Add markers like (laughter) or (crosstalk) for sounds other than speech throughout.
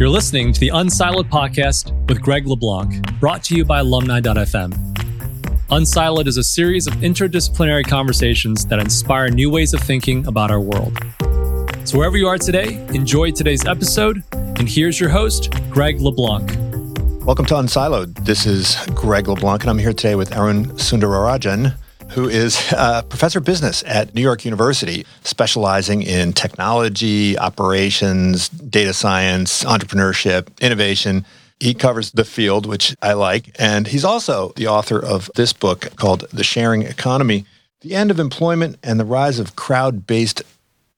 You're listening to the Unsiloed podcast with Greg LeBlanc, brought to you by alumni.fm. Unsiloed is a series of interdisciplinary conversations that inspire new ways of thinking about our world. So, wherever you are today, enjoy today's episode. And here's your host, Greg LeBlanc. Welcome to Unsiloed. This is Greg LeBlanc, and I'm here today with Arun Sundararajan, who is a professor of business at New York University, specializing in technology, operations, data science, entrepreneurship, innovation. He covers the field, which I like. And he's also the author of this book called The Sharing Economy The End of Employment and the Rise of Crowd Based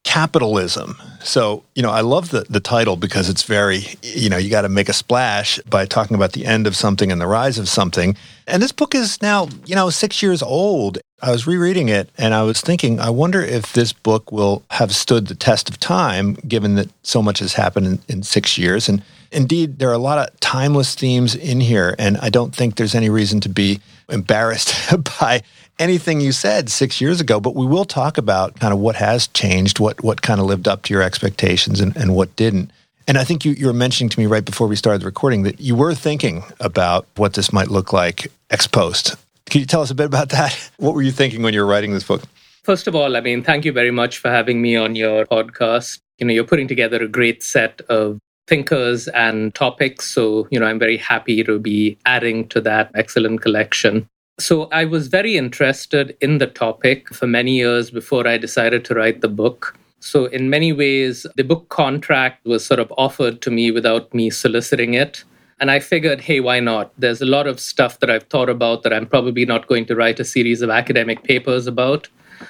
capitalism. So, you know, I love the, the title because it's very, you know, you got to make a splash by talking about the end of something and the rise of something. And this book is now, you know, six years old. I was rereading it and I was thinking, I wonder if this book will have stood the test of time, given that so much has happened in, in six years. And indeed, there are a lot of timeless themes in here. And I don't think there's any reason to be embarrassed (laughs) by anything you said six years ago, but we will talk about kind of what has changed, what what kind of lived up to your expectations and, and what didn't. And I think you, you were mentioning to me right before we started the recording that you were thinking about what this might look like ex post. Can you tell us a bit about that? (laughs) What were you thinking when you were writing this book? First of all, I mean, thank you very much for having me on your podcast. You know, you're putting together a great set of thinkers and topics. So, you know, I'm very happy to be adding to that excellent collection. So I was very interested in the topic for many years before I decided to write the book. So, in many ways, the book contract was sort of offered to me without me soliciting it. And I figured, hey, why not? There's a lot of stuff that I've thought about that I'm probably not going to write a series of academic papers about.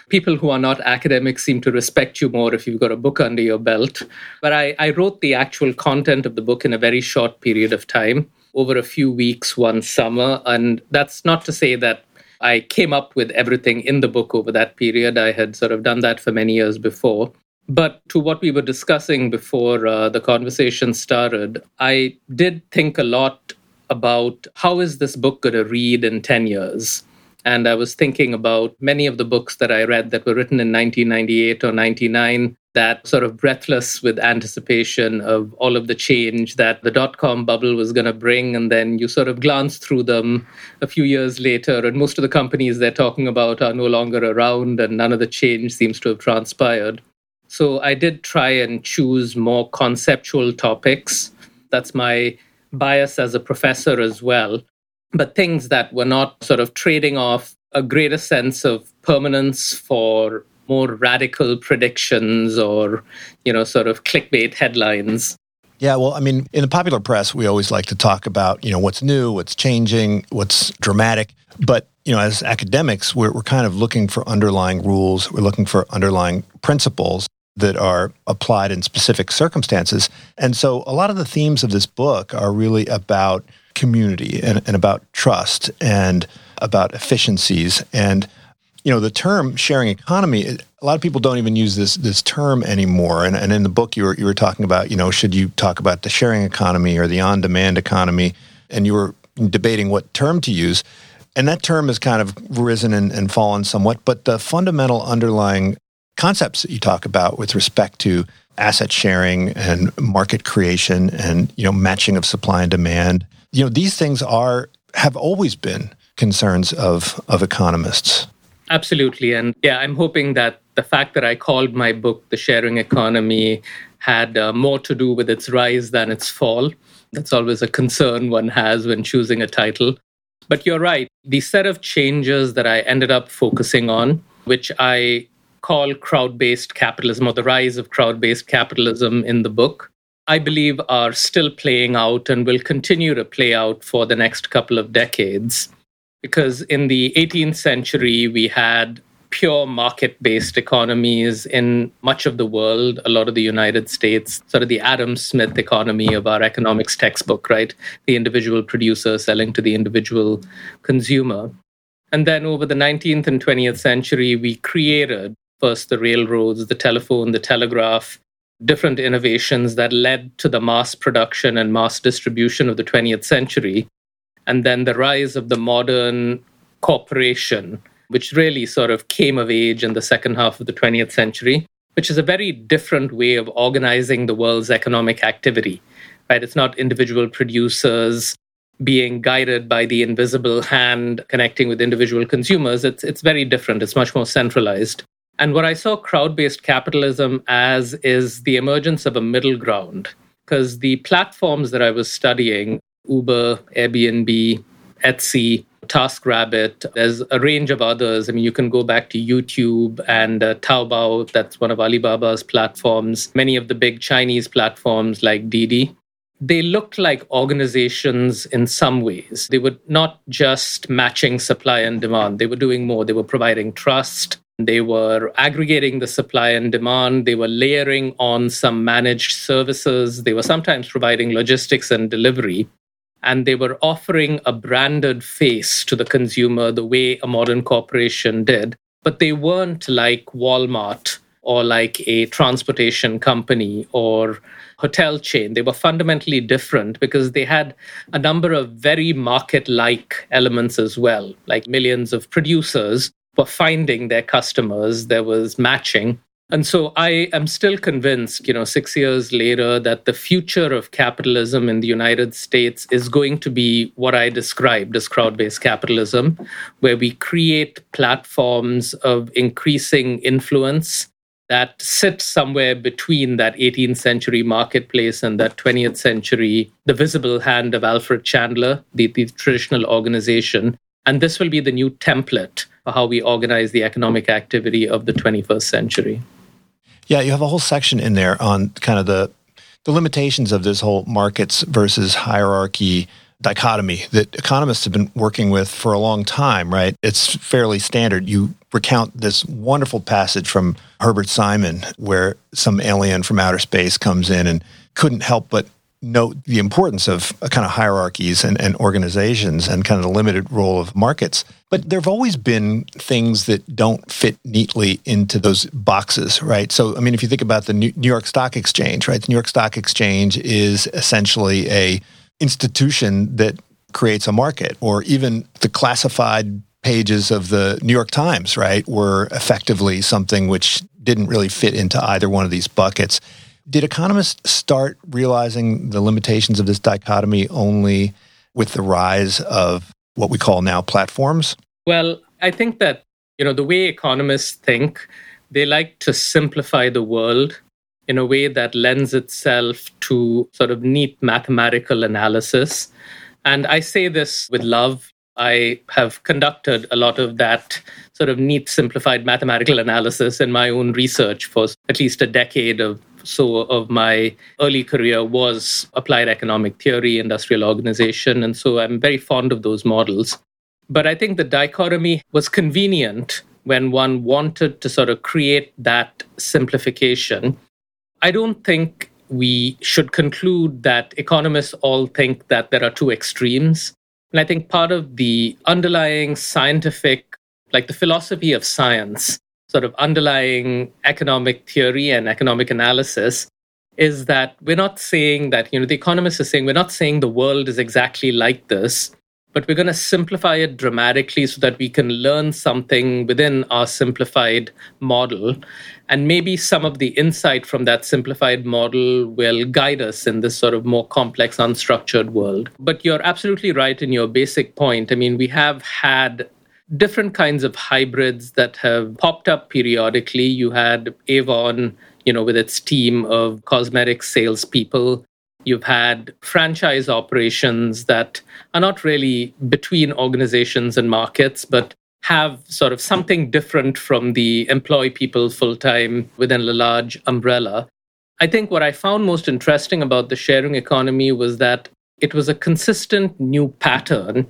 People who are not academics seem to respect you more if you've got a book under your belt. But I, I wrote the actual content of the book in a very short period of time over a few weeks one summer. And that's not to say that I came up with everything in the book over that period. I had sort of done that for many years before. But to what we were discussing before uh, the conversation started, I did think a lot about how is this book going to read in 10 years? And I was thinking about many of the books that I read that were written in 1998 or 99 that sort of breathless with anticipation of all of the change that the dot com bubble was going to bring. And then you sort of glance through them a few years later, and most of the companies they're talking about are no longer around, and none of the change seems to have transpired. So I did try and choose more conceptual topics. That's my bias as a professor as well. But things that were not sort of trading off a greater sense of permanence for more radical predictions or, you know, sort of clickbait headlines. Yeah, well, I mean, in the popular press, we always like to talk about, you know, what's new, what's changing, what's dramatic. But, you know, as academics, we're, we're kind of looking for underlying rules, we're looking for underlying principles that are applied in specific circumstances. And so a lot of the themes of this book are really about community and, and about trust and about efficiencies. And you know the term sharing economy a lot of people don't even use this this term anymore. And, and in the book you were you were talking about you know should you talk about the sharing economy or the on demand economy? And you were debating what term to use. And that term has kind of risen and, and fallen somewhat. But the fundamental underlying concepts that you talk about with respect to asset sharing and market creation and you know matching of supply and demand you know these things are have always been concerns of of economists Absolutely. And yeah, I'm hoping that the fact that I called my book The Sharing Economy had uh, more to do with its rise than its fall. That's always a concern one has when choosing a title. But you're right. The set of changes that I ended up focusing on, which I call crowd based capitalism or the rise of crowd based capitalism in the book, I believe are still playing out and will continue to play out for the next couple of decades because in the 18th century, we had pure market based economies in much of the world, a lot of the United States, sort of the Adam Smith economy of our economics textbook, right? The individual producer selling to the individual consumer. And then over the 19th and 20th century, we created first the railroads, the telephone, the telegraph, different innovations that led to the mass production and mass distribution of the 20th century and then the rise of the modern corporation, which really sort of came of age in the second half of the 20th century, which is a very different way of organizing the world's economic activity. right? It's not individual producers being guided by the invisible hand connecting with individual consumers. It's, it's very different, it's much more centralized. And what I saw crowd based capitalism as is the emergence of a middle ground. Because the platforms that I was studying, Uber, Airbnb, Etsy, TaskRabbit, there's a range of others. I mean, you can go back to YouTube and uh, Taobao, that's one of Alibaba's platforms, many of the big Chinese platforms like Didi. They looked like organizations in some ways. They were not just matching supply and demand, they were doing more. They were providing trust, they were aggregating the supply and demand. They were layering on some managed services. They were sometimes providing logistics and delivery. And they were offering a branded face to the consumer the way a modern corporation did. But they weren't like Walmart or like a transportation company or hotel chain. They were fundamentally different because they had a number of very market like elements as well, like millions of producers were finding their customers, there was matching. And so I am still convinced, you know, six years later, that the future of capitalism in the United States is going to be what I described as crowd based capitalism, where we create platforms of increasing influence that sit somewhere between that 18th century marketplace and that 20th century, the visible hand of Alfred Chandler, the, the traditional organization. And this will be the new template for how we organize the economic activity of the 21st century. Yeah, you have a whole section in there on kind of the the limitations of this whole markets versus hierarchy dichotomy that economists have been working with for a long time, right? It's fairly standard. You recount this wonderful passage from Herbert Simon where some alien from outer space comes in and couldn't help but note the importance of uh, kind of hierarchies and, and organizations and kind of the limited role of markets. But there have always been things that don't fit neatly into those boxes, right? So, I mean, if you think about the New York Stock Exchange, right? The New York Stock Exchange is essentially a institution that creates a market, or even the classified pages of the New York Times, right, were effectively something which didn't really fit into either one of these buckets. Did economists start realizing the limitations of this dichotomy only with the rise of what we call now platforms? Well, I think that, you know, the way economists think, they like to simplify the world in a way that lends itself to sort of neat mathematical analysis. And I say this with love. I have conducted a lot of that sort of neat, simplified mathematical analysis in my own research for at least a decade of so of my early career was applied economic theory, industrial organization. And so I'm very fond of those models. But I think the dichotomy was convenient when one wanted to sort of create that simplification. I don't think we should conclude that economists all think that there are two extremes. And I think part of the underlying scientific, like the philosophy of science, sort of underlying economic theory and economic analysis is that we're not saying that, you know, the economists are saying we're not saying the world is exactly like this, but we're going to simplify it dramatically so that we can learn something within our simplified model. And maybe some of the insight from that simplified model will guide us in this sort of more complex, unstructured world. But you're absolutely right in your basic point. I mean, we have had different kinds of hybrids that have popped up periodically. You had Avon, you know, with its team of cosmetic salespeople. You've had franchise operations that are not really between organizations and markets, but have sort of something different from the employ people full time within a large umbrella. I think what I found most interesting about the sharing economy was that it was a consistent new pattern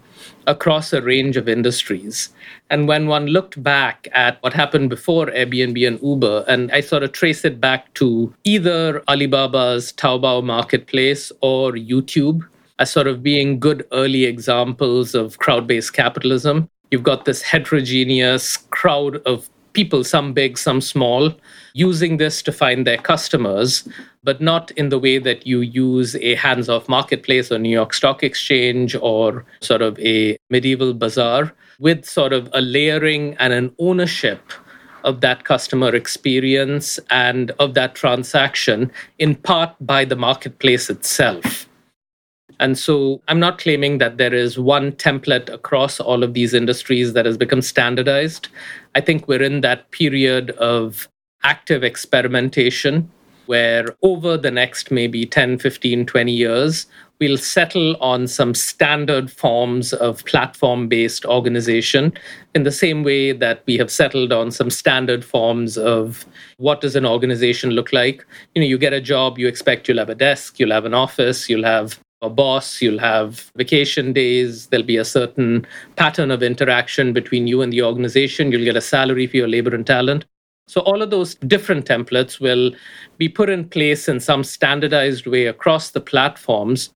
across a range of industries. And when one looked back at what happened before Airbnb and Uber, and I sort of trace it back to either Alibaba's Taobao marketplace or YouTube as sort of being good early examples of crowd based capitalism. You've got this heterogeneous crowd of people, some big, some small, using this to find their customers, but not in the way that you use a hands off marketplace or New York Stock Exchange or sort of a medieval bazaar, with sort of a layering and an ownership of that customer experience and of that transaction, in part by the marketplace itself. And so I'm not claiming that there is one template across all of these industries that has become standardized. I think we're in that period of active experimentation where over the next maybe 10, 15, 20 years, we'll settle on some standard forms of platform based organization in the same way that we have settled on some standard forms of what does an organization look like you know you get a job you expect you'll have a desk you'll have an office you'll have a boss, you'll have vacation days, there'll be a certain pattern of interaction between you and the organization, you'll get a salary for your labor and talent. So, all of those different templates will be put in place in some standardized way across the platforms.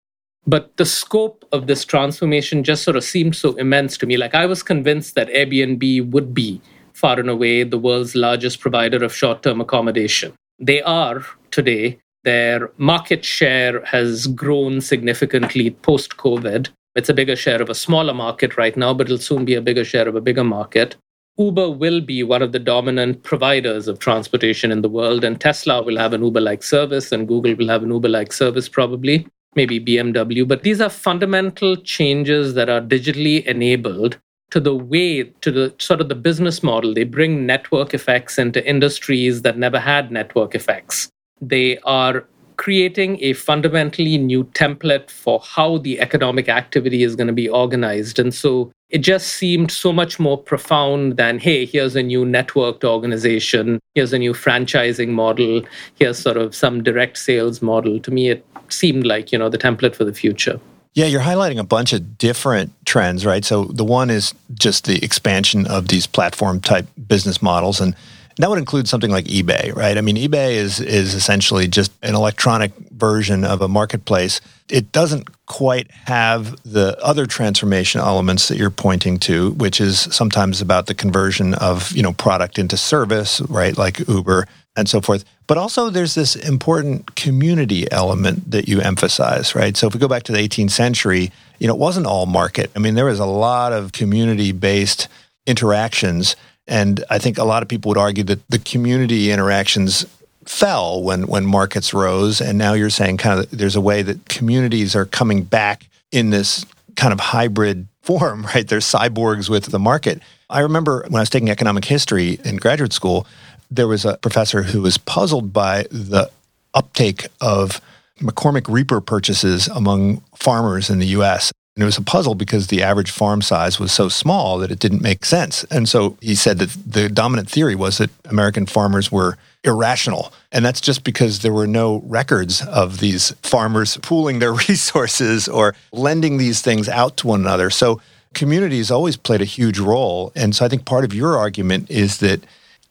But the scope of this transformation just sort of seemed so immense to me. Like, I was convinced that Airbnb would be far and away the world's largest provider of short term accommodation. They are today, their market share has grown significantly post COVID. It's a bigger share of a smaller market right now, but it'll soon be a bigger share of a bigger market. Uber will be one of the dominant providers of transportation in the world, and Tesla will have an Uber like service, and Google will have an Uber like service probably, maybe BMW. But these are fundamental changes that are digitally enabled to the way, to the sort of the business model. They bring network effects into industries that never had network effects. They are creating a fundamentally new template for how the economic activity is going to be organized. And so it just seemed so much more profound than, hey, here's a new networked organization, here's a new franchising model, here's sort of some direct sales model. To me, it seemed like, you know, the template for the future. Yeah, you're highlighting a bunch of different trends, right? So the one is just the expansion of these platform type business models. And that would include something like eBay, right? I mean, eBay is is essentially just an electronic version of a marketplace. It doesn't quite have the other transformation elements that you're pointing to, which is sometimes about the conversion of, you know, product into service, right? Like Uber and so forth. But also there's this important community element that you emphasize, right? So if we go back to the 18th century, you know, it wasn't all market. I mean, there was a lot of community-based interactions and I think a lot of people would argue that the community interactions fell when when markets rose, and now you're saying kind of there's a way that communities are coming back in this kind of hybrid form, (laughs) right? They're cyborgs with the market. I remember when I was taking economic history in graduate school, there was a professor who was puzzled by the uptake of McCormick Reaper purchases among farmers in the US. And it was a puzzle because the average farm size was so small that it didn't make sense. And so he said that the dominant theory was that American farmers were irrational. And that's just because there were no records of these farmers pooling their (laughs) resources or lending these things out to one another. So communities always played a huge role. And so I think part of your argument is that,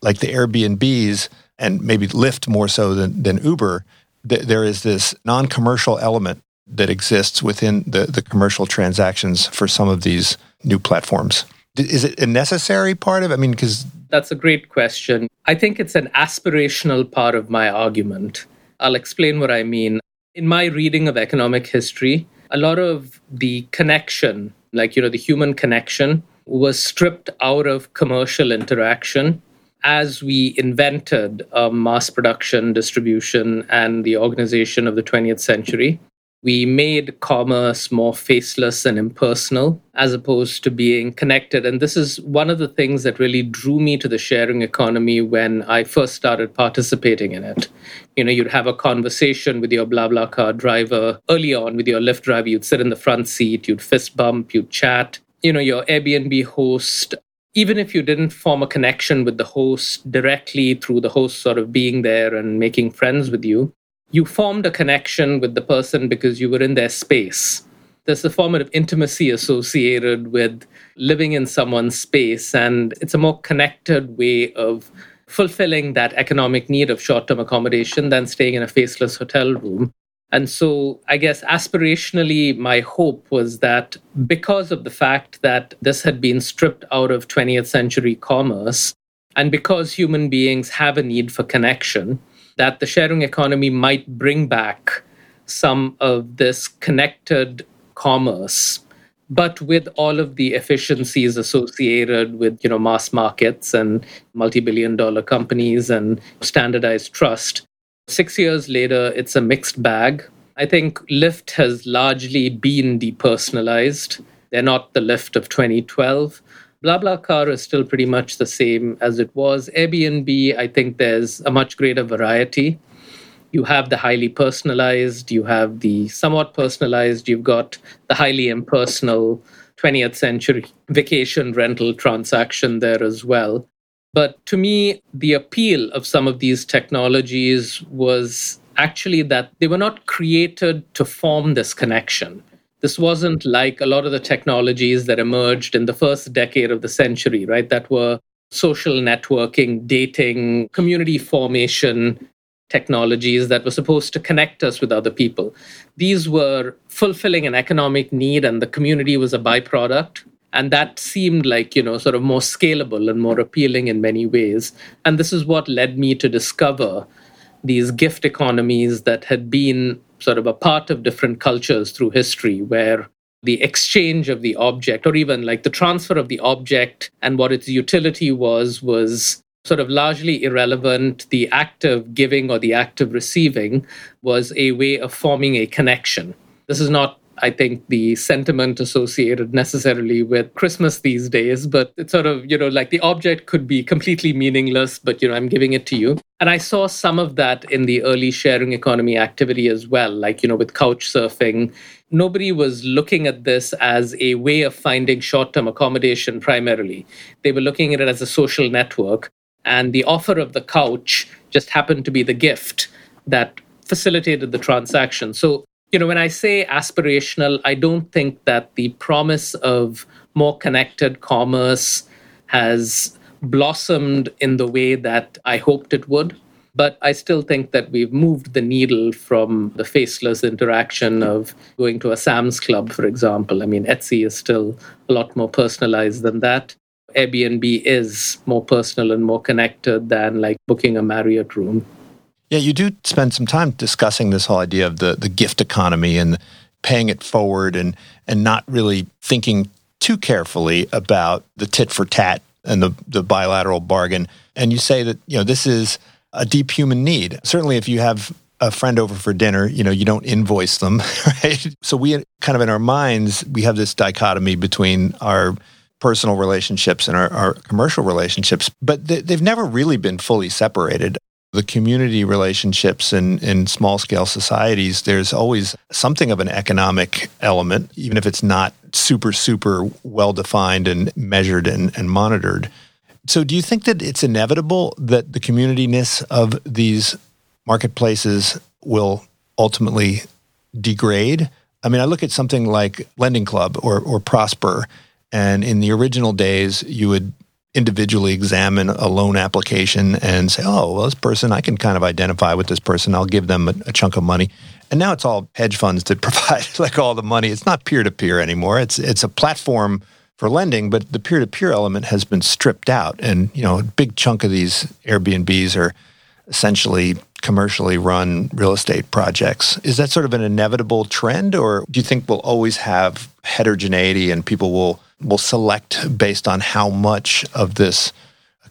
like the Airbnbs and maybe Lyft more so than, than Uber, th- there is this non commercial element that exists within the, the commercial transactions for some of these new platforms? Is it a necessary part of? I mean, because. That's a great question. I think it's an aspirational part of my argument. I'll explain what I mean. In my reading of economic history, a lot of the connection, like, you know, the human connection, was stripped out of commercial interaction as we invented um, mass production, distribution, and the organization of the 20th century we made commerce more faceless and impersonal as opposed to being connected. And this is one of the things that really drew me to the sharing economy when I first started participating in it. You know, you'd have a conversation with your BlaBlaCar driver early on with your Lyft driver, you'd sit in the front seat, you'd fist bump, you'd chat. You know, your Airbnb host even if you didn't form a connection with the host directly through the host sort of being there and making friends with you, you formed a connection with the person because you were in their space. There's a form of intimacy associated with living in someone's space, and it's a more connected way of fulfilling that economic need of short term accommodation than staying in a faceless hotel room. And so, I guess aspirationally, my hope was that because of the fact that this had been stripped out of 20th century commerce, and because human beings have a need for connection, that the sharing economy might bring back some of this connected commerce but with all of the efficiencies associated with you know mass markets and multi-billion dollar companies and standardized trust. 6 years later it's a mixed bag. I think Lyft has largely been depersonalized. They're not the Lyft of 2012 BlaBlaCar is still pretty much the same as it was. Airbnb, I think there's a much greater variety you have the highly personalized, you have the somewhat personalized, you've got the highly impersonal 20th century vacation rental transaction there as well. But to me, the appeal of some of these technologies was actually that they were not created to form this connection. This wasn't like a lot of the technologies that emerged in the first decade of the century, right? That were social networking, dating, community formation, technologies that were supposed to connect us with other people. These were fulfilling an economic need, and the community was a byproduct. And that seemed like, you know, sort of more scalable and more appealing in many ways. And this is what led me to discover these gift economies that had been sort of a part of different cultures through history, where the exchange of the object, or even like the transfer of the object and what its utility was, was sort of largely irrelevant. The act of giving or the act of receiving was a way of forming a connection. This is not I think the sentiment associated necessarily with Christmas these days, but it's sort of, you know, like the object could be completely meaningless, but, you know, I'm giving it to you. And I saw some of that in the early sharing economy activity as well, like, you know, with couch surfing. Nobody was looking at this as a way of finding short term accommodation primarily. They were looking at it as a social network and the offer of the couch just happened to be the gift that facilitated the transaction. So, you know, when I say aspirational, I don't think that the promise of more connected commerce has blossomed in the way that I hoped it would. But I still think that we've moved the needle from the faceless interaction of going to a Sam's Club, for example. I mean, Etsy is still a lot more personalized than that. Airbnb is more personal and more connected than like booking a Marriott room. Yeah, you do spend some time discussing this whole idea of the, the gift economy and paying it forward and, and not really thinking too carefully about the tit for tat and the, the bilateral bargain. And you say that, you know, this is a deep human need. Certainly if you have a friend over for dinner, you know, you don't invoice them, (laughs) right? So we kind of in our minds, we have this dichotomy between our personal relationships and our, our commercial relationships, but they, they've never really been fully separated the community relationships in, in small scale societies, there's always something of an economic element, even if it's not super, super well defined and measured and, and monitored. So, do you think that it's inevitable that the communityness of these marketplaces will ultimately degrade? I mean, I look at something like Lending Club or, or Prosper and in the original days, you would individually examine a loan application and say, oh, well, this person, I can kind of identify with this person. I'll give them a, a chunk of money. And now it's all hedge funds that (laughs) provide like all the money. It's not peer to peer anymore. It's it's a platform for lending, but the peer to peer element has been stripped out. And you know, a big chunk of these Airbnbs are essentially commercially run real estate projects. Is that sort of an inevitable trend, or do you think we'll always have heterogeneity and people will will select based on how much of this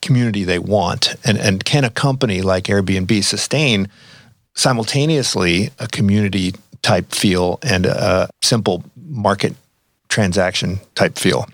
community they want. And, and can a company like Airbnb sustain simultaneously a community type feel and a simple market transaction type feel?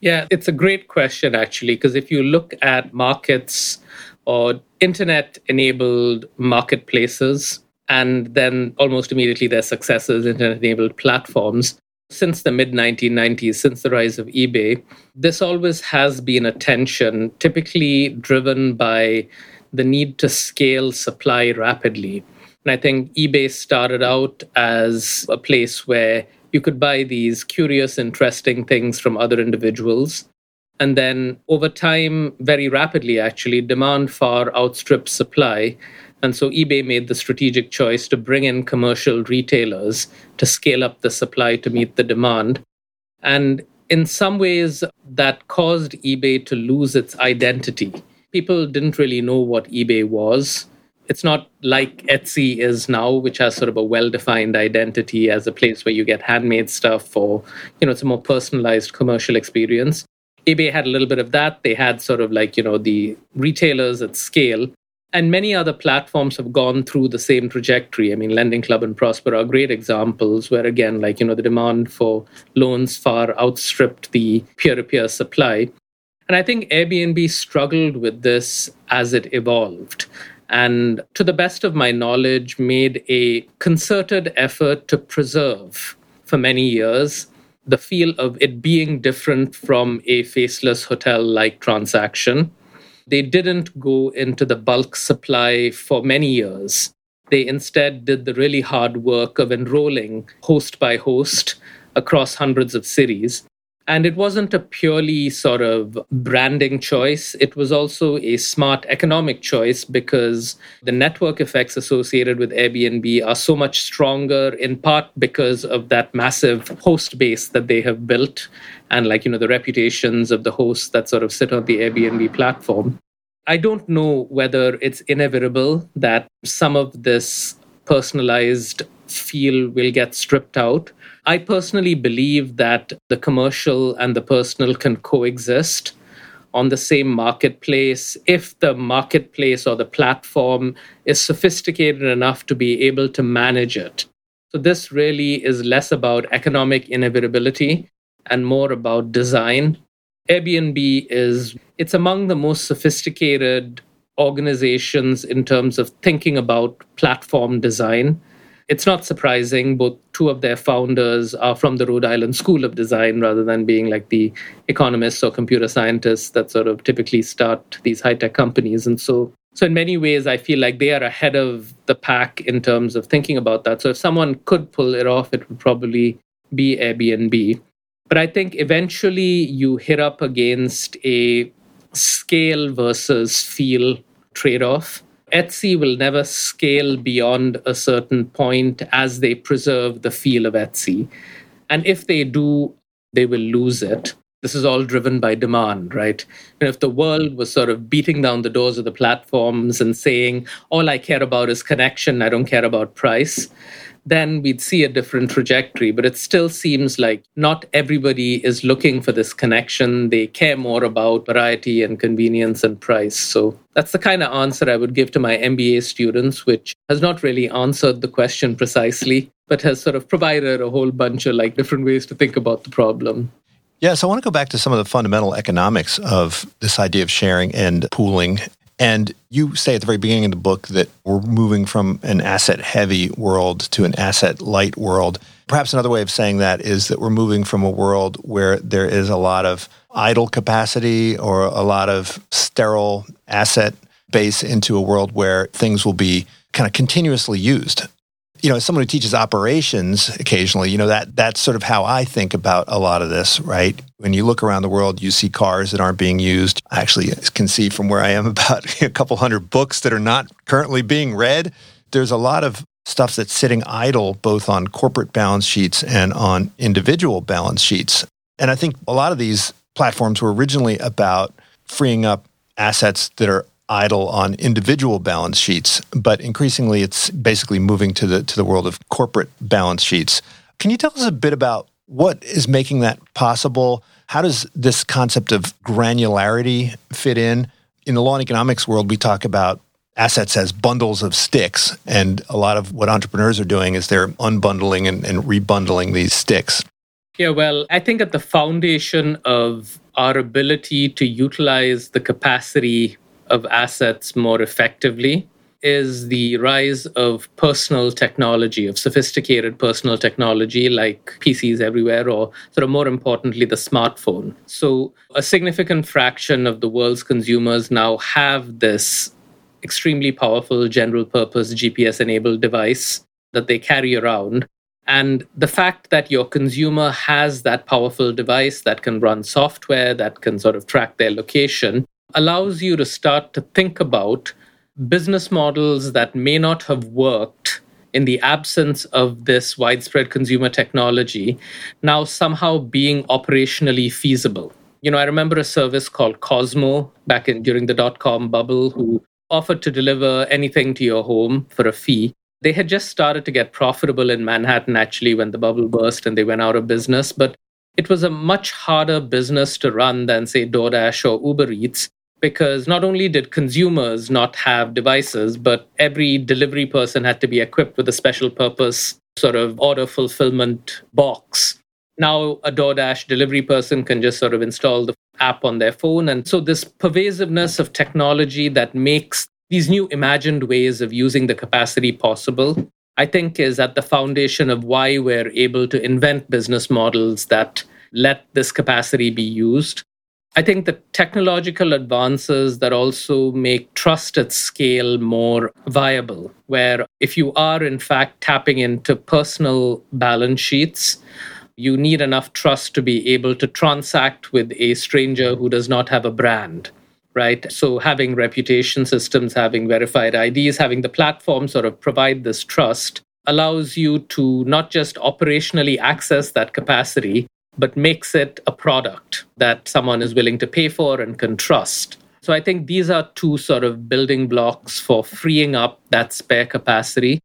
Yeah, it's a great question, actually, because if you look at markets or internet enabled marketplaces, and then almost immediately their successors, internet enabled platforms, since the mid 1990s, since the rise of eBay, this always has been a tension, typically driven by the need to scale supply rapidly. And I think eBay started out as a place where you could buy these curious, interesting things from other individuals. And then over time, very rapidly actually, demand far outstripped supply. And so eBay made the strategic choice to bring in commercial retailers to scale up the supply to meet the demand. And in some ways, that caused eBay to lose its identity. People didn't really know what eBay was. it's not like Etsy is now, which has sort of a well-defined identity as a place where you get handmade stuff or, you know, it's a more personalized commercial experience. eBay had a little bit of that. They had sort of like, you know, the retailers at scale. And many other platforms have gone through the same trajectory. I mean, Lending Club and Prosper are great examples where, again, like, you know, the demand for loans far outstripped the peer to peer supply. And I think Airbnb struggled with this as it evolved and to the best of my knowledge, made a concerted effort to preserve for many years the feel of it being different from a faceless hotel like transaction. They didn't go into the bulk supply for many years. They instead did the really hard work of enrolling host by host across hundreds of cities and it wasn't a purely sort of branding choice. It was also a smart economic choice because the network effects associated with Airbnb are so much stronger, in part because of that massive host base that they have built and, like, you know, the reputations of the hosts that sort of sit on the Airbnb platform. I don't know whether it's inevitable that some of this personalized feel will get stripped out I personally believe that the commercial and the personal can coexist on the same marketplace if the marketplace or the platform is sophisticated enough to be able to manage it. So, this really is less about economic inevitability and more about design. Airbnb is it's among the most sophisticated organizations in terms of thinking about platform design it's not surprising. Both two of their founders are from the Rhode Island School of Design rather than being like the economists or computer scientists that sort of typically start these high tech companies. And so, so in many ways, I feel like they are ahead of the pack in terms of thinking about that. So if someone could pull it off, it would probably be Airbnb. But I think eventually you hit up against a scale versus feel trade off Etsy will never scale beyond a certain point as they preserve the feel of Etsy. And if they do, they will lose it. This is all driven by demand, right? And if the world was sort of beating down the doors of the platforms and saying, all I care about is connection, I don't care about price, then we'd see a different trajectory. But it still seems like not everybody is looking for this connection. They care more about variety and convenience and price. So that's the kind of answer I would give to my MBA students, which has not really answered the question precisely, but has sort of provided a whole bunch of like different ways to think about the problem. Yeah, so I want to go back to some of the fundamental economics of this idea of sharing and pooling and you say at the very beginning of the book that we're moving from an asset heavy world to an asset light world. Perhaps another way of saying that is that we're moving from a world where there is a lot of idle capacity or a lot of sterile asset base into a world where things will be kind of continuously used you know, as someone who teaches operations occasionally, you know, that that's sort of how I think about a lot of this, right? When you look around the world, you see cars that aren't being used. I actually can see from where I am (laughs) about a couple hundred books that are not currently being read. There's a lot of stuff that's sitting idle both on corporate balance sheets and on individual balance sheets. And I think a lot of these platforms were originally about freeing up assets that are idle on individual balance sheets, but increasingly it's basically moving to the to the world of corporate balance sheets. Can you tell us a bit about what is making that possible? How does this concept of granularity fit in? In the law and economics world, we talk about assets as bundles of sticks. And a lot of what entrepreneurs are doing is they're unbundling and, and rebundling these sticks. Yeah, well, I think at the foundation of our ability to utilize the capacity of assets more effectively is the rise of personal technology, of sophisticated personal technology like PCs everywhere, or sort of more importantly, the smartphone. So, a significant fraction of the world's consumers now have this extremely powerful general purpose GPS enabled device that they carry around. And the fact that your consumer has that powerful device that can run software, that can sort of track their location, allows you to start to think about business models that may not have worked in the absence of this widespread consumer technology now somehow being operationally feasible. You know, I remember a service called Kozmo back in during the dot com bubble who offered to deliver anything to your home for a fee. They had just started to get profitable in Manhattan actually when the bubble burst and they went out of business. But it was a much harder business to run than, say, DoorDash or Uber Eats because not only did consumers not have devices, but every delivery person had to be equipped with a special purpose sort of order fulfillment box. Now, a DoorDash delivery person can just sort of install the app on their phone. And so, this pervasiveness of technology that makes these new imagined ways of using the capacity possible, I think, is at the foundation of why we're able to invent business models that let this capacity be used. I think the technological advances that also make trust at scale more viable, where if you are in fact tapping into personal balance sheets, you need enough trust to be able to transact with a stranger who does not have a brand right? So having reputation systems, having verified IDs, having the platform sort of provide this trust allows you to not just operationally access that capacity, but makes it a product that someone is willing to pay for and can trust. So I think these are two sort of building blocks for freeing up that spare capacity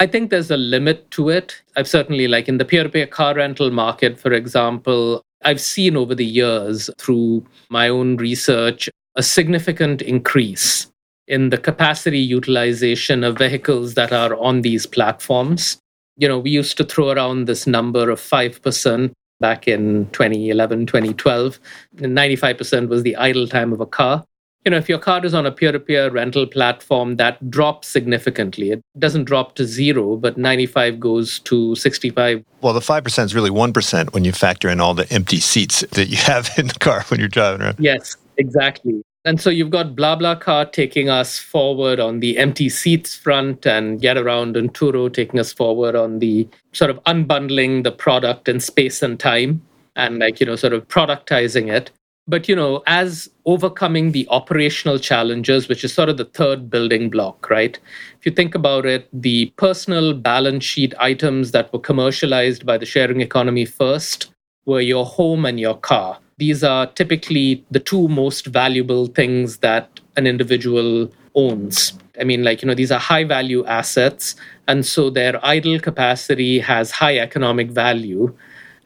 I think there's a limit to it. I've certainly, like in the peer to peer car rental market, for example, I've seen over the years through my own research a significant increase in the capacity utilization of vehicles that are on these platforms. You know, we used to throw around this number of 5% back in 2011, 2012. And 95% was the idle time of a car you know, if your car is on a peer to peer rental platform, that drops significantly. It doesn't drop to zero, but 95 goes to 65. Well, the 5% is really 1% when you factor in all the empty seats that you (laughs) have in the car when you're driving around. Yes, exactly. And so you've got BlaBlaCar taking us forward on the empty seats front and Getaround and Turo taking us forward on the sort of unbundling the product in space and time and like, you know, sort of productizing it. But, you know, as overcoming the operational challenges, which is sort of the third building block, right? If you think about it, the personal balance sheet items that were commercialized by the sharing economy first were your home and your car. These are typically the two most valuable things that an individual owns. I mean, like, you know, these are high value assets. And so their idle capacity has high economic value.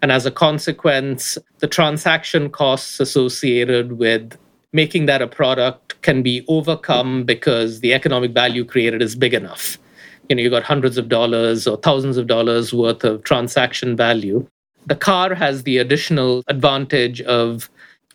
And as a consequence, the transaction costs associated with making that a product can be overcome because the economic value created is big enough. You know, you've got hundreds of dollars or thousands of dollars worth of transaction value. The car has the additional advantage of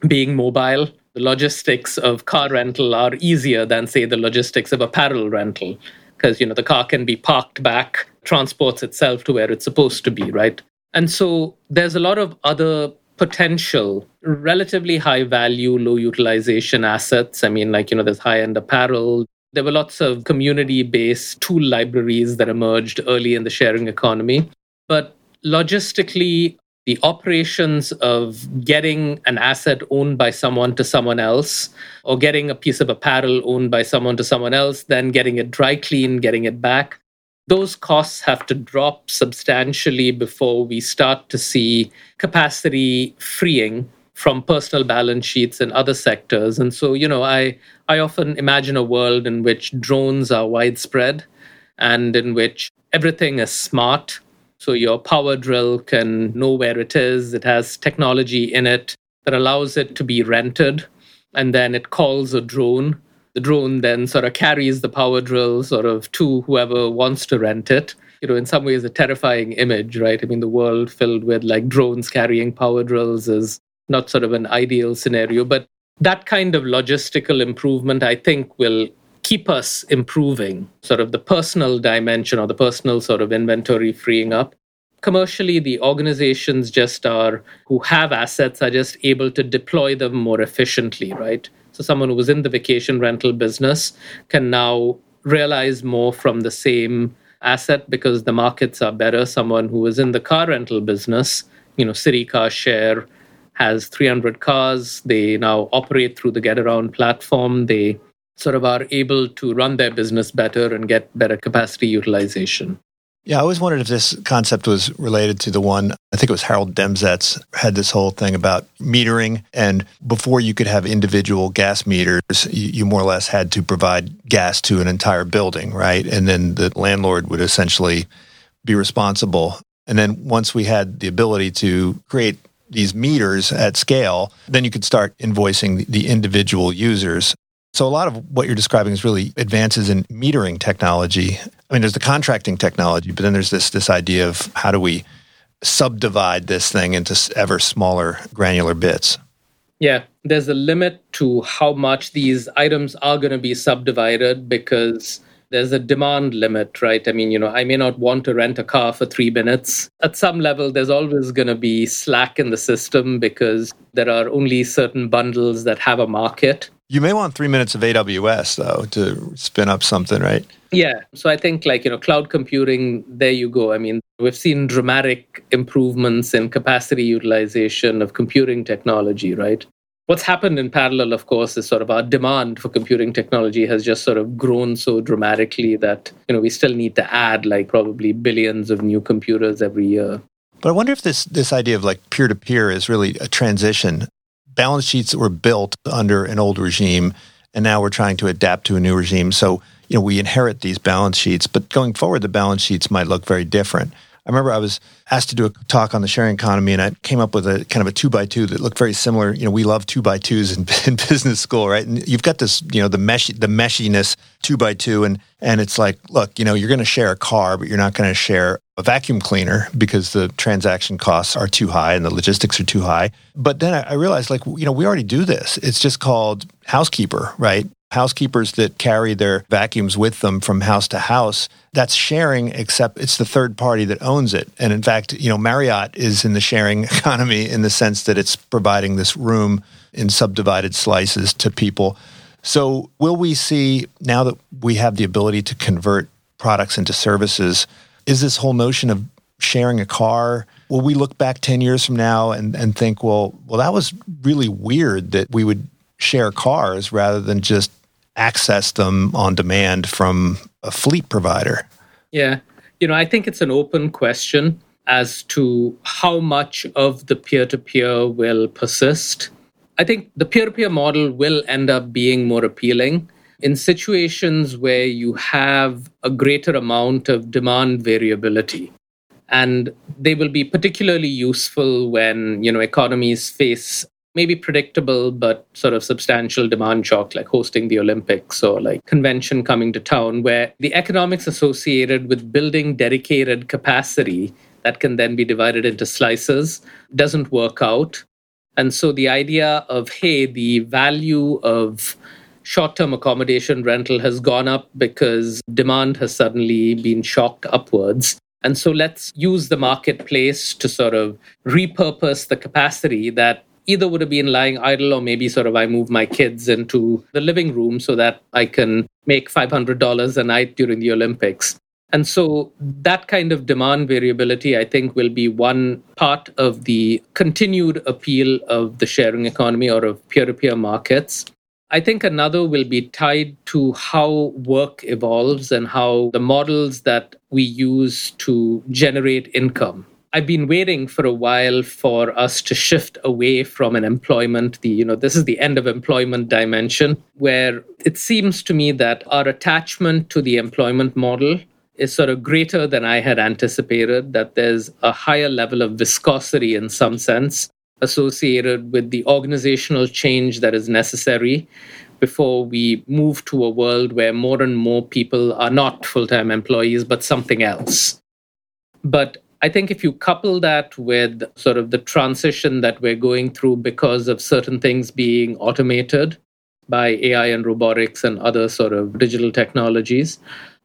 being mobile. The logistics of car rental are easier than, say, the logistics of apparel rental because, you know, the car can be parked back, transports itself to where it's supposed to be, right? And so there's a lot of other potential, relatively high value, low utilization assets. I mean, like, you know, there's high end apparel. There were lots of community based tool libraries that emerged early in the sharing economy. But logistically, the operations of getting an asset owned by someone to someone else, or getting a piece of apparel owned by someone to someone else, then getting it dry clean, getting it back, those costs have to drop substantially before we start to see capacity freeing from personal balance sheets and other sectors. And so, you know, I, I often imagine a world in which drones are widespread and in which everything is smart. So your power drill can know where it is, it has technology in it that allows it to be rented, and then it calls a drone the drone then sort of carries the power drill sort of to whoever wants to rent it. You know, in some ways, a terrifying image, right? I mean, the world filled with like drones carrying power drills is not sort of an ideal scenario, but that kind of logistical improvement, I think, will keep us improving sort of the personal dimension or the personal sort of inventory freeing up. Commercially, the organizations just are who have assets are just able to deploy them more efficiently, right? So someone who was in the vacation rental business can now realize more from the same asset because the markets are better. Someone who was in the car rental business, you know, City Car Share has 300 cars. They now operate through the Getaround platform. They sort of are able to run their business better and get better capacity utilization. Yeah, I always wondered if this concept was related to the one, I think it was Harold Demsetz had this whole thing about metering. And before you could have individual gas meters, you, you, more or less had to provide gas to an entire building, right? And then the landlord would essentially be responsible. And then once we had the ability to create these meters at scale, then you could start invoicing the individual users. So a lot of what you're describing is really advances in metering technology. I mean, there's the contracting technology, but then there's this this idea of how do we subdivide this thing into ever smaller granular bits. Yeah, there's a limit to how much these items are going to be subdivided because there's a demand limit, right? I mean, you know, I may not want to rent a car for three minutes. At some level, there's always going to be slack in the system because there are only certain bundles that have a market. You may want three minutes of AWS though to spin up something, right? Yeah. So I think like, you know, cloud computing, there you go. I mean, we've seen dramatic improvements in capacity utilization of computing technology, right? What's happened in parallel, of course, is sort of our demand for computing technology has just sort of grown so dramatically that, you know, we still need to add like probably billions of new computers every year. But I wonder if this this idea of like peer to peer is really a transition balance sheets that were built under an old regime, and now we're trying to adapt to a new regime. So, you know, we inherit these balance sheets, but going forward, the balance sheets might look very different. I remember I was asked to do a talk on the sharing economy, and I came up with a kind of a two by two that looked very similar. You know, we love two by twos in, (laughs) in business school, right? And you've got this, you know, the mesh, the meshiness two by two, and and it's like, look, you know, you're going to share a car, but you're not going to share a vacuum cleaner because the transaction costs are too high and the logistics are too high. But then I realized, like, you know, we already do this. It's just called housekeeper, right? Housekeepers that carry their vacuums with them from house to house that's sharing except it's the third party that owns it. And in fact you know marriott is in the sharing (laughs) economy in the sense that it's providing this room in subdivided slices to people. So will we see now that we have the ability to convert products into services is this whole notion of sharing a car will we look back 10 years from now and, and think well well that was really weird that we would share cars rather than just access them on demand from a fleet provider? Yeah. You know, I think it's an open question as to how much of the peer to peer will persist. I think the peer to peer model will end up being more appealing in situations where you have a greater amount of demand variability. And they will be particularly useful when, you know, economies face maybe predictable but sort of substantial demand shock like hosting the olympics or like convention coming to town where the economics associated with building dedicated capacity that can then be divided into slices doesn't work out. And so the idea of hey the value of short-term accommodation rental has gone up because demand has suddenly been shocked upwards. And so let's use the marketplace to sort of repurpose the capacity that either would have been lying idle or maybe sort of I move my kids into the living room so that I can make $500 a night during the Olympics. And so that kind of demand variability, I think, will be one part of the continued appeal of the sharing economy or of peer to peer markets. I think another will be tied to how work evolves and how the models that we use to generate income I've been waiting for a while for us to shift away from an employment, the, you know, this is the end of employment dimension, where it seems to me that our attachment to the employment model is sort of greater than I had anticipated, that there's a higher level of viscosity in some sense associated with the organizational change that is necessary before we move to a world where more and more people are not full time employees, but something else. But I think if you couple that with sort of the transition that we're going through because of certain things being automated by AI and robotics and other sort of digital technologies,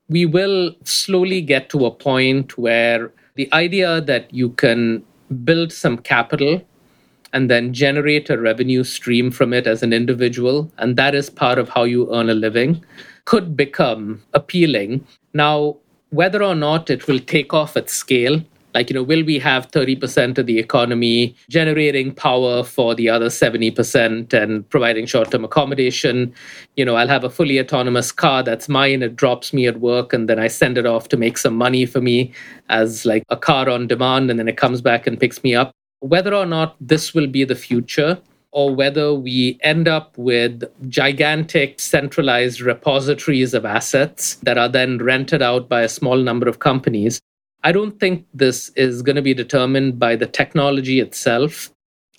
we will slowly get to a point where the idea that you can build some capital and then generate a revenue stream from it as an individual, and that is part of how you earn a living, could become appealing. Now, whether or not it will take off at scale Like, you know, will we have 30% of the economy generating power for the other 70% and providing short term accommodation? You know, I'll have a fully autonomous car that's mine, it drops me at work, and then I send it off to make some money for me as like a car on demand, and then it comes back and picks me up. Whether or not this will be the future, or whether we end up with gigantic centralized repositories of assets that are then rented out by a small number of companies. I don't think this is going to be determined by the technology itself.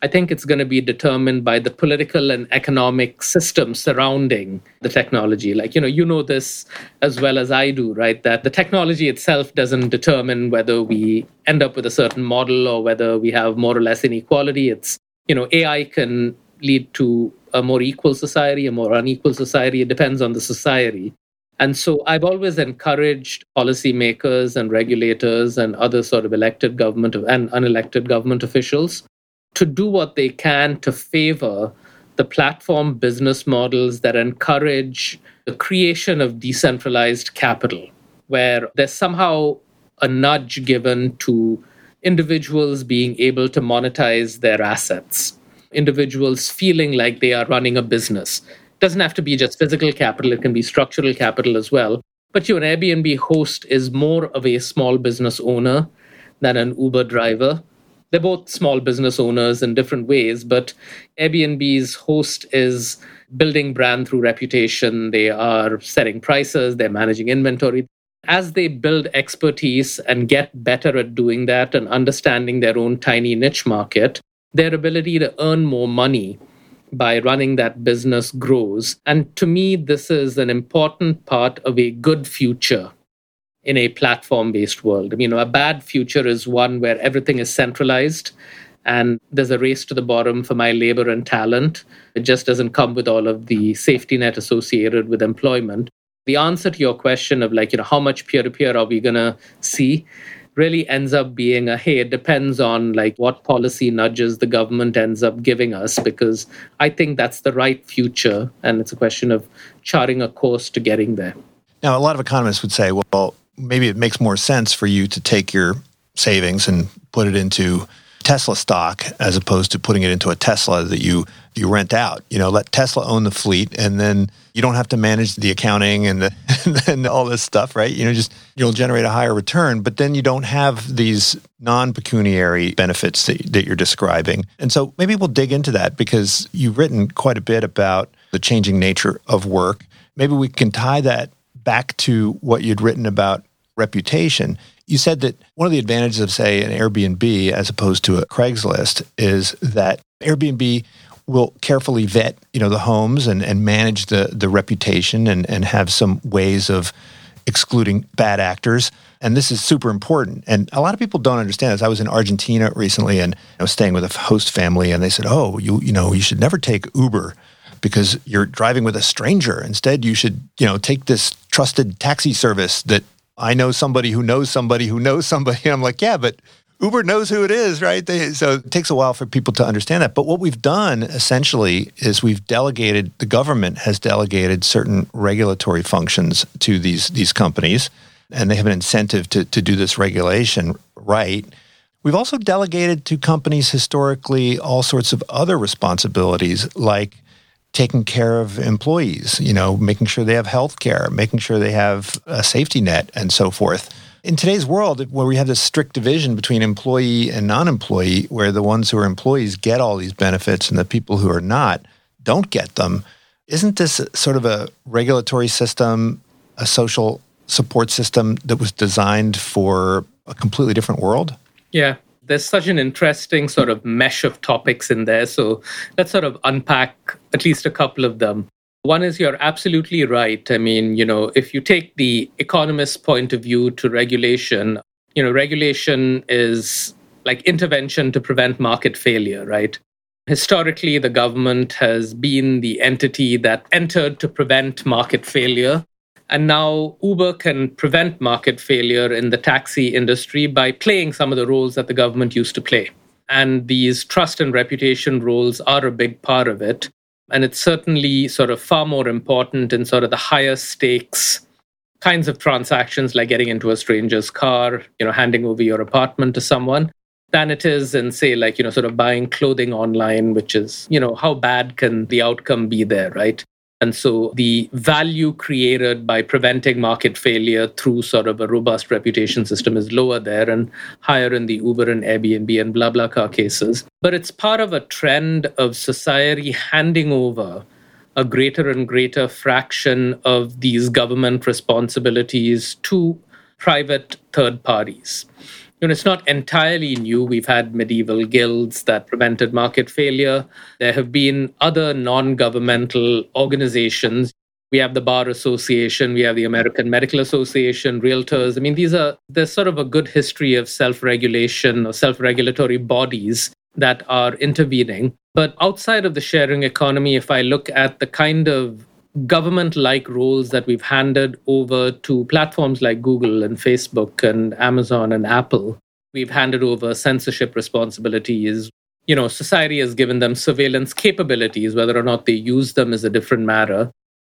I think it's going to be determined by the political and economic system surrounding the technology. Like, you know, you know this as well as I do, right? That the technology itself doesn't determine whether we end up with a certain model or whether we have more or less inequality. It's you know, AI can lead to a more equal society, a more unequal society. It depends on the society. And so I've always encouraged policymakers and regulators and other sort of elected government and unelected government officials to do what they can to favor the platform business models that encourage the creation of decentralized capital, where there's somehow a nudge given to individuals being able to monetize their assets, individuals feeling like they are running a business. Doesn't have to be just physical capital, it can be structural capital as well. But your Airbnb host is more of a small business owner than an Uber driver. They're both small business owners in different ways, but Airbnb's host is building brand through reputation. They are setting prices, they're managing inventory as they build expertise and get better at doing that and understanding their own tiny niche market, their ability to earn more money by running that business grows. And to me, this is an important part of a good future in a platform based world. I mean, a bad future is one where everything is centralized and there's a race to the bottom for my labor and talent. It just doesn't come with all of the safety net associated with employment the answer to your question of like you know how much peer to peer are we going to see really ends up being a hey it depends on like what policy nudges the government ends up giving us because i think that's the right future and it's a question of charting a course to getting there. Now a lot of economists would say well maybe it makes more sense for you to take your savings and put it into Tesla stock as opposed to putting it into a Tesla that you you rent out. You know, let Tesla own the fleet, and then you don't have to manage the accounting and, the, (laughs) and all this stuff, right? You know, just you'll generate a higher return, but then you don't have these non-pecuniary benefits that, that you're describing. And so maybe we'll dig into that because you've written quite a bit about the changing nature of work. Maybe we can tie that back to what you'd written about reputation. You said that one of the advantages of, say, an Airbnb as opposed to a Craigslist is that Airbnb will carefully vet, you know, the homes and, and manage the, the reputation and, and have some ways of excluding bad actors. And this is super important. And a lot of people don't understand this. I was in Argentina recently and I was staying with a host family and they said, Oh, you you know, you should never take Uber because you're driving with a stranger. Instead, you should, you know, take this trusted taxi service that I know somebody who knows somebody who knows somebody. (laughs) And I'm like, yeah, but Uber knows who it is, right? They, so it takes a while for people to understand that. But what we've done essentially is we've delegated, the government has delegated certain regulatory functions to these, these companies, and they have an incentive to, to do this regulation right. We've also delegated to companies historically all sorts of other responsibilities like taking care of employees, you know, making sure they have health care, making sure they have a safety net, and so forth. In today's world, where we have this strict division between employee and non employee, where the ones who are employees get all these benefits and the people who are not don't get them, isn't this sort of a regulatory system, a social support system that was designed for a completely different world? Yeah, there's such an interesting sort of mesh of topics in there. So let's sort of unpack at least a couple of them. One is you're absolutely right. I mean, you know, if you take the economist's point of view to regulation, you know, regulation is like intervention to prevent market failure, right? Historically, the government has been the entity that entered to prevent market failure. And now Uber can prevent market failure in the taxi industry by playing some of the roles that the government used to play. And these trust and reputation roles are a big part of it. And it's certainly sort of far more important in sort of the higher stakes kinds of transactions like getting into a stranger's car, you know, handing over your apartment to someone than it is in say like you know sort of buying clothing online which is you know how bad can the outcome be there right and so the value created by preventing market failure through sort of a robust reputation system is lower there and higher in the Uber and Airbnb and BlaBlaCar cases. But it's part of a trend of society handing over a greater and greater fraction of these government responsibilities to private third parties you know, it's not entirely new. We've had medieval guilds that prevented market failure. There have been other non governmental organizations. We have the Bar Association, we have the American Medical Association, Realtors. I mean, these are, there's sort of a good history of self regulation or self regulatory bodies that are intervening. But outside of the sharing economy, if I look at the kind of government like roles that we've handed over to platforms like Google and Facebook and Amazon and Apple. We've handed over censorship responsibilities. You know, society has given them surveillance capabilities. Whether or not they use them is a different matter.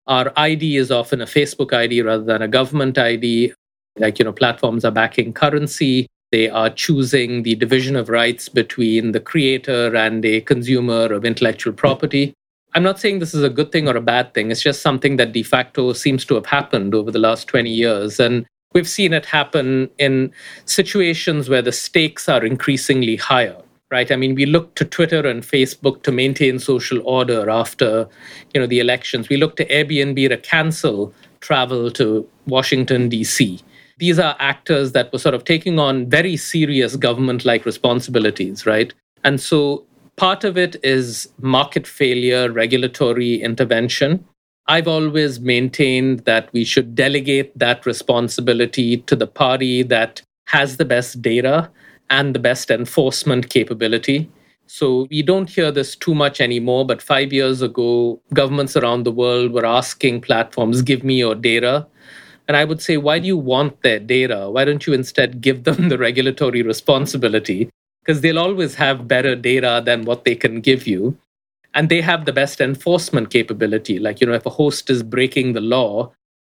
Our ID is often a Facebook ID rather than a government ID. Like, you know, platforms are backing currency. They are choosing the division of rights between the creator and a consumer of intellectual property. I'm not saying this is a good thing or a bad thing. It's just something that de facto seems to have happened over the last 20 years. And we've seen it happen in situations where the stakes are increasingly higher right i mean we look to twitter and facebook to maintain social order after you know the elections we look to airbnb to cancel travel to washington d.c these are actors that were sort of taking on very serious government like responsibilities right and so Part of it is market failure, regulatory intervention. I've always maintained that we should delegate that responsibility to the party that has the best data and the best enforcement capability. So we don't hear this too much anymore, but five years ago, governments around the world were asking platforms, give me your data. And I would say, why do you want their data? Why don't you instead give them (laughs) the regulatory responsibility? Because they'll always have better data than what they can give you. And they have the best enforcement capability. Like, you know, if a host is breaking the law,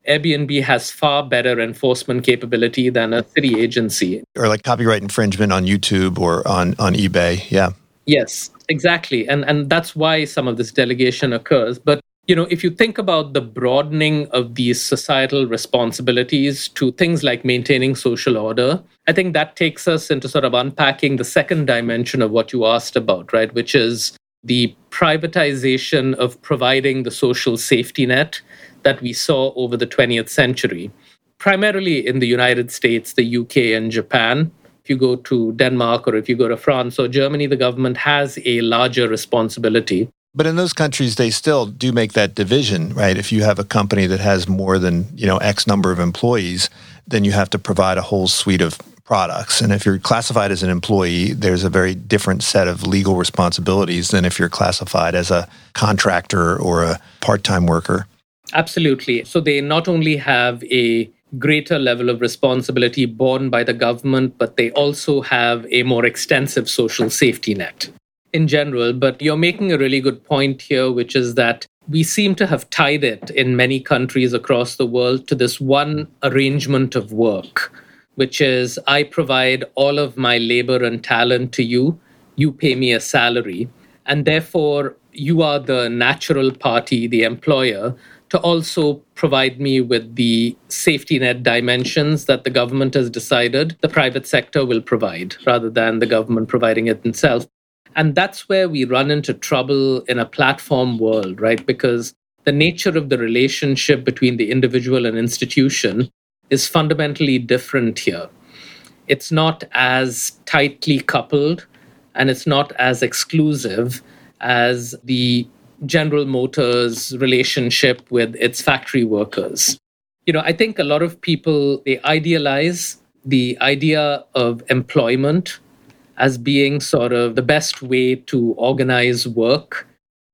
Airbnb has far better enforcement capability than a city agency. Or like copyright infringement on YouTube or on, on eBay. Yeah. Yes, exactly. And and that's why some of this delegation occurs. But you know, if you think about the broadening of these societal responsibilities to things like maintaining social order, I think that takes us into sort of unpacking the second dimension of what you asked about, right? Which is the privatization of providing the social safety net that we saw over the 20th century, primarily in the United States, the UK, and Japan. If you go to Denmark or if you go to France or Germany, the government has a larger responsibility but in those countries, they still do make that division, right? If you have a company that has more than you know X number of employees, then you have to provide a whole suite of products. And if you're classified as an employee, there's a very different set of legal responsibilities than if you're classified as a contractor or a part-time worker. Absolutely. So they not only have a greater level of responsibility borne by the government, but they also have a more extensive social safety net in general, but you're making a really good point here, which is that we seem to have tied it in many countries across the world to this one arrangement of work, which is I provide all of my labor and talent to you, you pay me a salary, and therefore you are the natural party, the employer, to also provide me with the safety net dimensions that the government has decided the private sector will provide rather than the government providing it itself. And that's where we run into trouble in a platform world, right? Because the nature of the relationship between the individual and institution is fundamentally different here. It's not as tightly coupled and it's not as exclusive as the General Motors relationship with its factory workers. You know, I think a lot of people they idealize the idea of employment as being sort of the best way to organize work.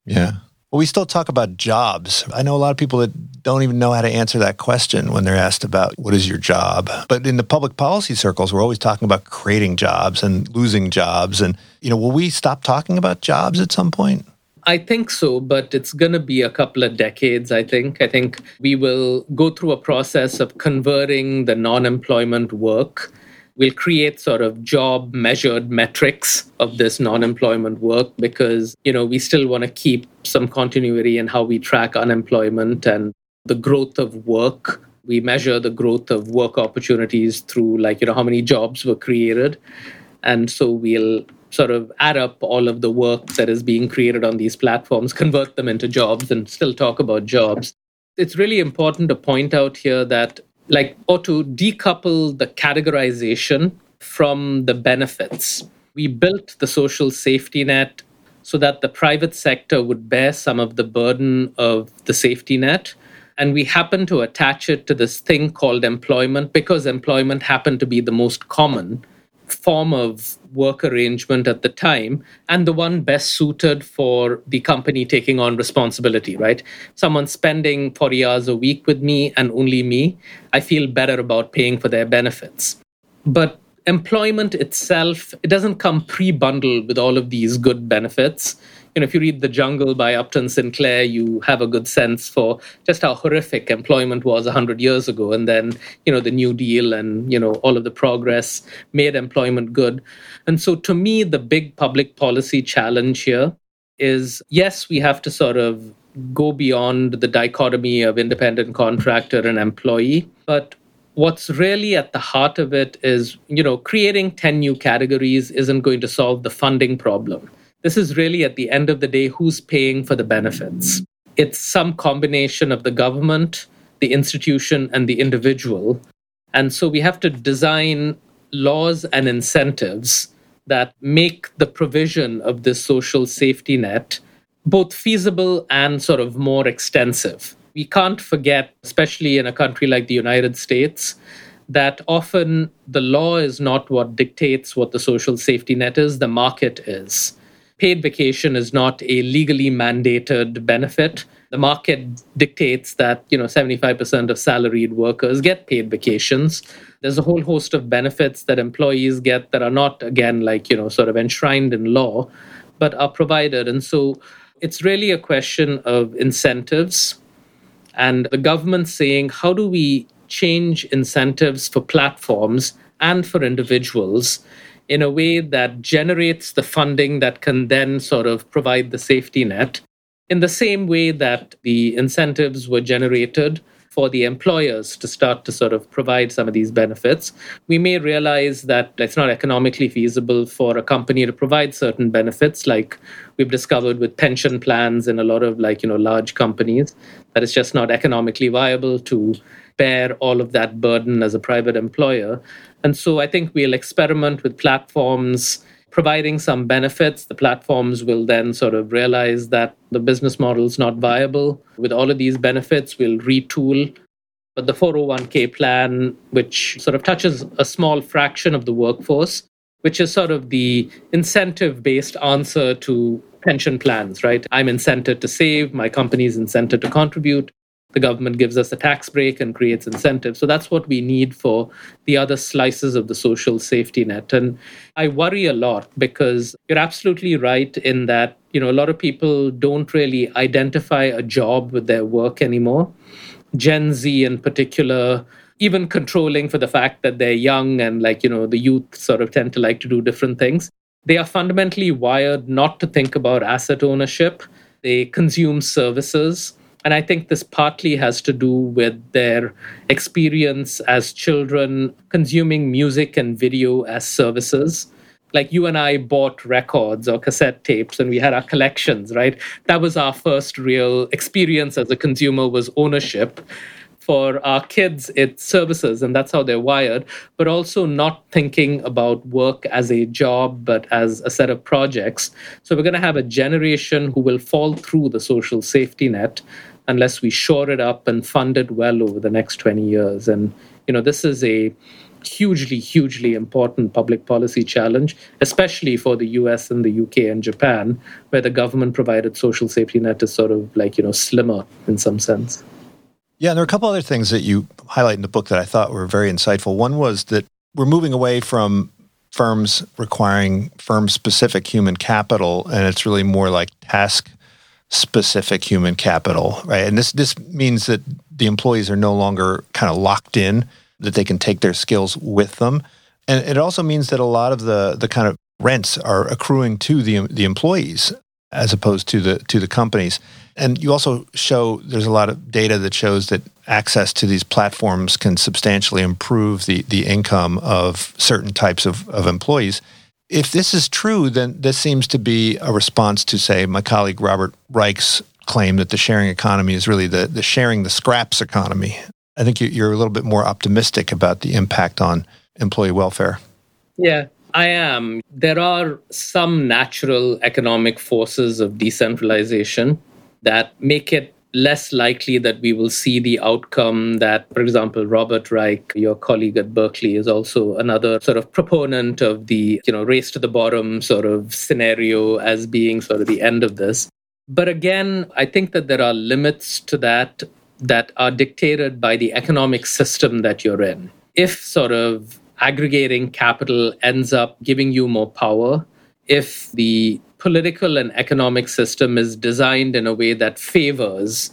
Yeah. Well, we still talk about jobs. I know a lot of people that don't even know how to answer that question when they're asked about what is your job. But in the public policy circles, we're always talking about creating jobs and losing jobs. And, you know, will we stop talking about jobs at some point? I think so, but it's going to be a couple of decades, I think. I think we will go through a process of converting the non employment work. We'll create sort of job measured metrics of this non employment work because, you know, we still want to keep some continuity in how we track unemployment and the growth of work. We measure the growth of work opportunities through, like, you know, how many jobs were created. And so we'll sort of add up all of the work that is being created on these platforms, (laughs) convert them into jobs, and still talk about jobs. It's really important to point out here that, like, or to decouple the categorization from the benefits. We built the social safety net so that the private sector would bear some of the burden of the safety net. And we happen to attach it to this thing called employment because employment happened to be the most common form of work arrangement at the time and the one best suited for the company taking on responsibility, right? Someone spending 40 hours a week with me and only me, I feel better about paying for their benefits. But employment itself, it doesn't come pre bundled with all of these good benefits you know, if you read The Jungle by Upton Sinclair, you have a good sense for just how horrific employment was 100 years ago. And then, you know, the New Deal and, you know, all of the progress made employment good. And so to me, the big public policy challenge here is yes, we have to sort of go beyond the dichotomy of independent contractor and employee. But what's really at the heart of it is, you know, creating 10 new categories isn't going to solve the funding problem this is really at the end of the day who's paying for the benefits. It's some combination of the government, the institution, and the individual. And so we have to design laws and incentives that make the provision of this social safety net both feasible and sort of more extensive. We can't forget, especially in a country like the United States, that often the law is not what dictates what the social safety net is, the market is paid vacation is not a legally mandated benefit. The market dictates that, you know, 75% of salaried workers get paid vacations. There's a whole host of benefits that employees get that are not, again, like, you know, sort of enshrined in law, but are provided. And so it's really a question of incentives and the government saying, how do we change incentives for platforms and for individuals in a way that generates the funding that can then sort of provide the safety net in the same way that the incentives were generated for the employers to start to sort of provide some of these benefits. We may realize that it's not economically feasible for a company to provide certain benefits, like we've discovered with pension plans in a lot of like, you know, large companies, that it's just not economically viable to bear all of that burden as a private employer. And so I think we'll experiment with platforms providing some benefits. The platforms will then sort of realize that the business model is not viable. With all of these benefits, we'll retool. But the 401k plan, which sort of touches a small fraction of the workforce, which is sort of the incentive based answer to pension plans, right? I'm incented to save, my company's incented to contribute the government gives us a tax break and creates incentives. So that's what we need for the other slices of the social safety net. And I worry a lot because you're absolutely right in that, you know, a lot of people don't really identify a job with their work anymore. Gen Z in particular, even controlling for the fact that they're young and like, you know, the youth sort of tend to like to do different things. They are fundamentally wired not to think about asset ownership. They consume services and I think this partly has to do with their experience as children consuming music and video as services. Like you and I bought records or cassette tapes and we had our collections, right? That was our first real experience as a consumer was ownership for our kids it's services and that's how they're wired but also not thinking about work as a job but as a set of projects so we're going to have a generation who will fall through the social safety net unless we shore it up and fund it well over the next 20 years. And, you know, this is a hugely, hugely important public policy challenge, especially for the US and the UK and Japan, where the government provided social safety net is sort of like, you know, slimmer in some sense. Yeah, and there are a couple other things that you highlight in the book that I thought were very insightful. One was that we're moving away from firms requiring firm specific human capital, and it's really more like task specific human capital, right? And this this means that the employees are no longer kind of locked in, that they can take their skills with them. And it also means that a lot of the the kind of rents are accruing to the the employees as opposed to the to the companies. And you also show there's a lot of data that shows that access to these platforms can substantially improve the the income of certain types of, of employees. If this is true, then this seems to be a response to, say, my colleague Robert Reich's claim that the sharing economy is really the, the sharing the scraps economy. I think you're a little bit more optimistic about the impact on employee welfare. Yeah, I am. There are some natural economic forces of decentralization that make it less likely that we will see the outcome that, for example, Robert Reich, your colleague at Berkeley, is also another sort of proponent of the, you know, race to the bottom sort of scenario as being sort of the end of this. But again, I think that there are limits to that that are dictated by the economic system that you're in. If sort of aggregating capital ends up giving you more power, if the political and economic system is designed in a way that favors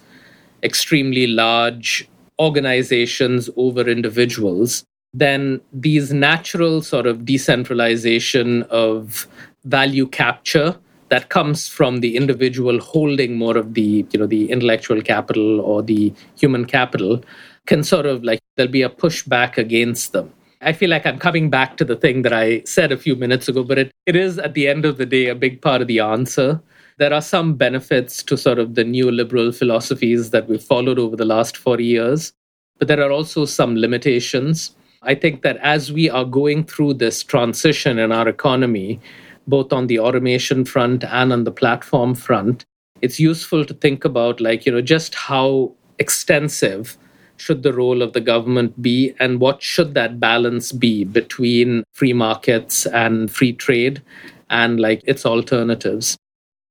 extremely large organizations over individuals, then these natural sort of decentralization of value capture that comes from the individual holding more of the you know the intellectual capital or the human capital can sort of like there'll be a pushback against them I feel like I'm coming back to the thing that I said a few minutes ago, but it, it is at the end of the day a big part of the answer. There are some benefits to sort of the neoliberal philosophies that we've followed over the last 40 years, but there are also some limitations. I think that as we are going through this transition in our economy, both on the automation front and on the platform front, it's useful to think about like, you know, just how extensive should the role of the government be and what should that balance be between free markets and free trade and like its alternatives?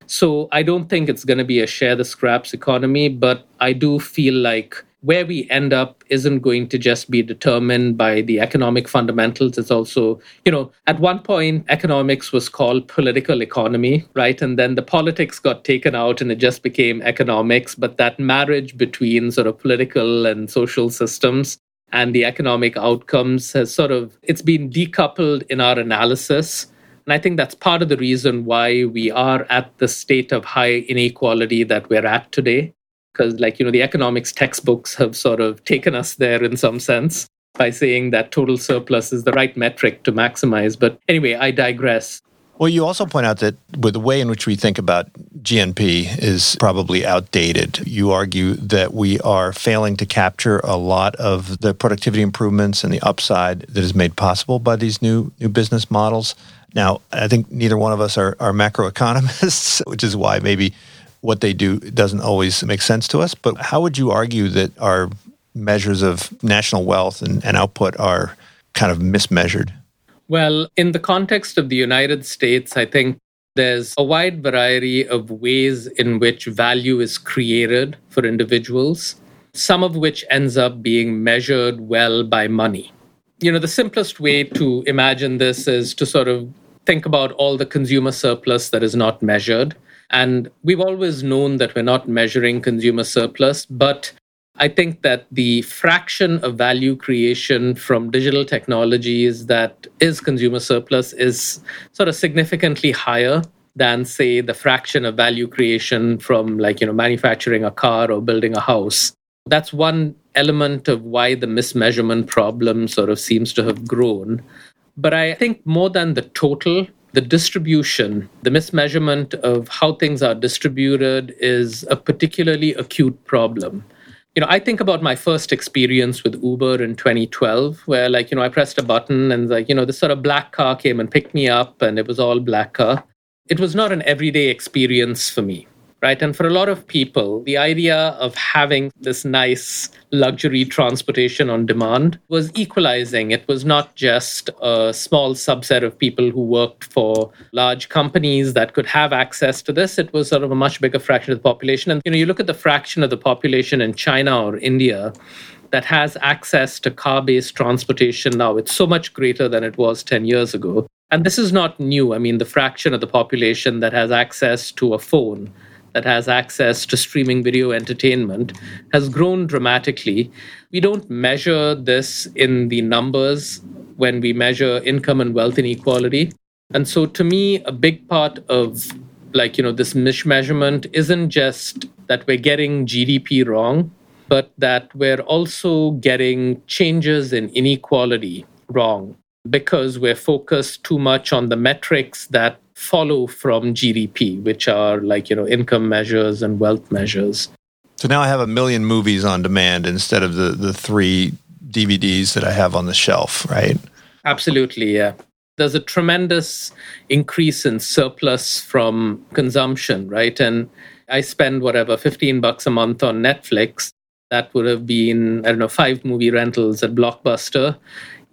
So i don't think it's going to be a share the scraps economy but i do feel like where we end up isn't going to just be determined by the economic fundamentals. It's also, you know, at one point, economics was called political economy, right? And then the politics got taken out and it just became economics. But that marriage between sort of political and social systems and the economic outcomes has sort of it's been decoupled in our analysis and i think that's part of the reason why we are at the state of high inequality that we're at today because like you know the economics textbooks have sort of taken us there in some sense by saying that total surplus is the right metric to maximize but anyway i digress. Well you also point out that with the way in which we think about gnp is probably outdated. You argue that we are failing to capture a lot of the productivity improvements and the upside that is made possible by these new new business models. Now i think neither one of us are, are macroeconomists (laughs) which is why maybe what they do doesn't always make sense to us. But how would you argue that our measures of national wealth and, and output are kind of mismeasured? Well, in the context of the United States, I think there's a wide variety of ways in which value is created for individuals, some of which ends up being measured well by money. You know, the simplest way to imagine this is to sort of think about all the consumer surplus that is not measured. And we've always known that we're not measuring consumer surplus, but I think that the fraction of value creation from digital technologies that is consumer surplus is sort of significantly higher than say the fraction of value creation from like you know manufacturing a car or building a house. That's one element of why the mismeasurement problem sort of seems to have grown. But i think more than the total the distribution, the mismeasurement of how things are distributed is a particularly acute problem. You know, I think about my first experience with Uber in 2012, where like, you know, I pressed a button and like, you know, this sort of black car came and picked me up and it was all black car. It was not an everyday experience for me right? And for a lot of people, the idea of having this nice luxury transportation on demand was equalizing. It was not just a small subset of people who worked for large companies that could have access to this. It was sort of a much bigger fraction of the population. And you know, you look at the fraction of the population in China or India that has access to car based transportation now. It's so much greater than it was 10 years ago. And this is not new. I mean, the fraction of the population that has access to a phone that has access to streaming video entertainment has grown dramatically. We don't measure this in the numbers when we measure income and wealth inequality. And so to me, a big part of like, you know, this mismeasurement isn't just that we're getting GDP wrong, but that we're also getting changes in inequality wrong because we're focused too much on the metrics that follow from GDP, which are like, you know, income measures and wealth measures. So now I have a million movies on demand instead of the, the three DVDs that I have on the shelf, right? Absolutely, yeah. There's a tremendous increase in surplus from consumption, right? And I spend whatever, 15 bucks a month on Netflix. That would have been, I don't know, five movie rentals at Blockbuster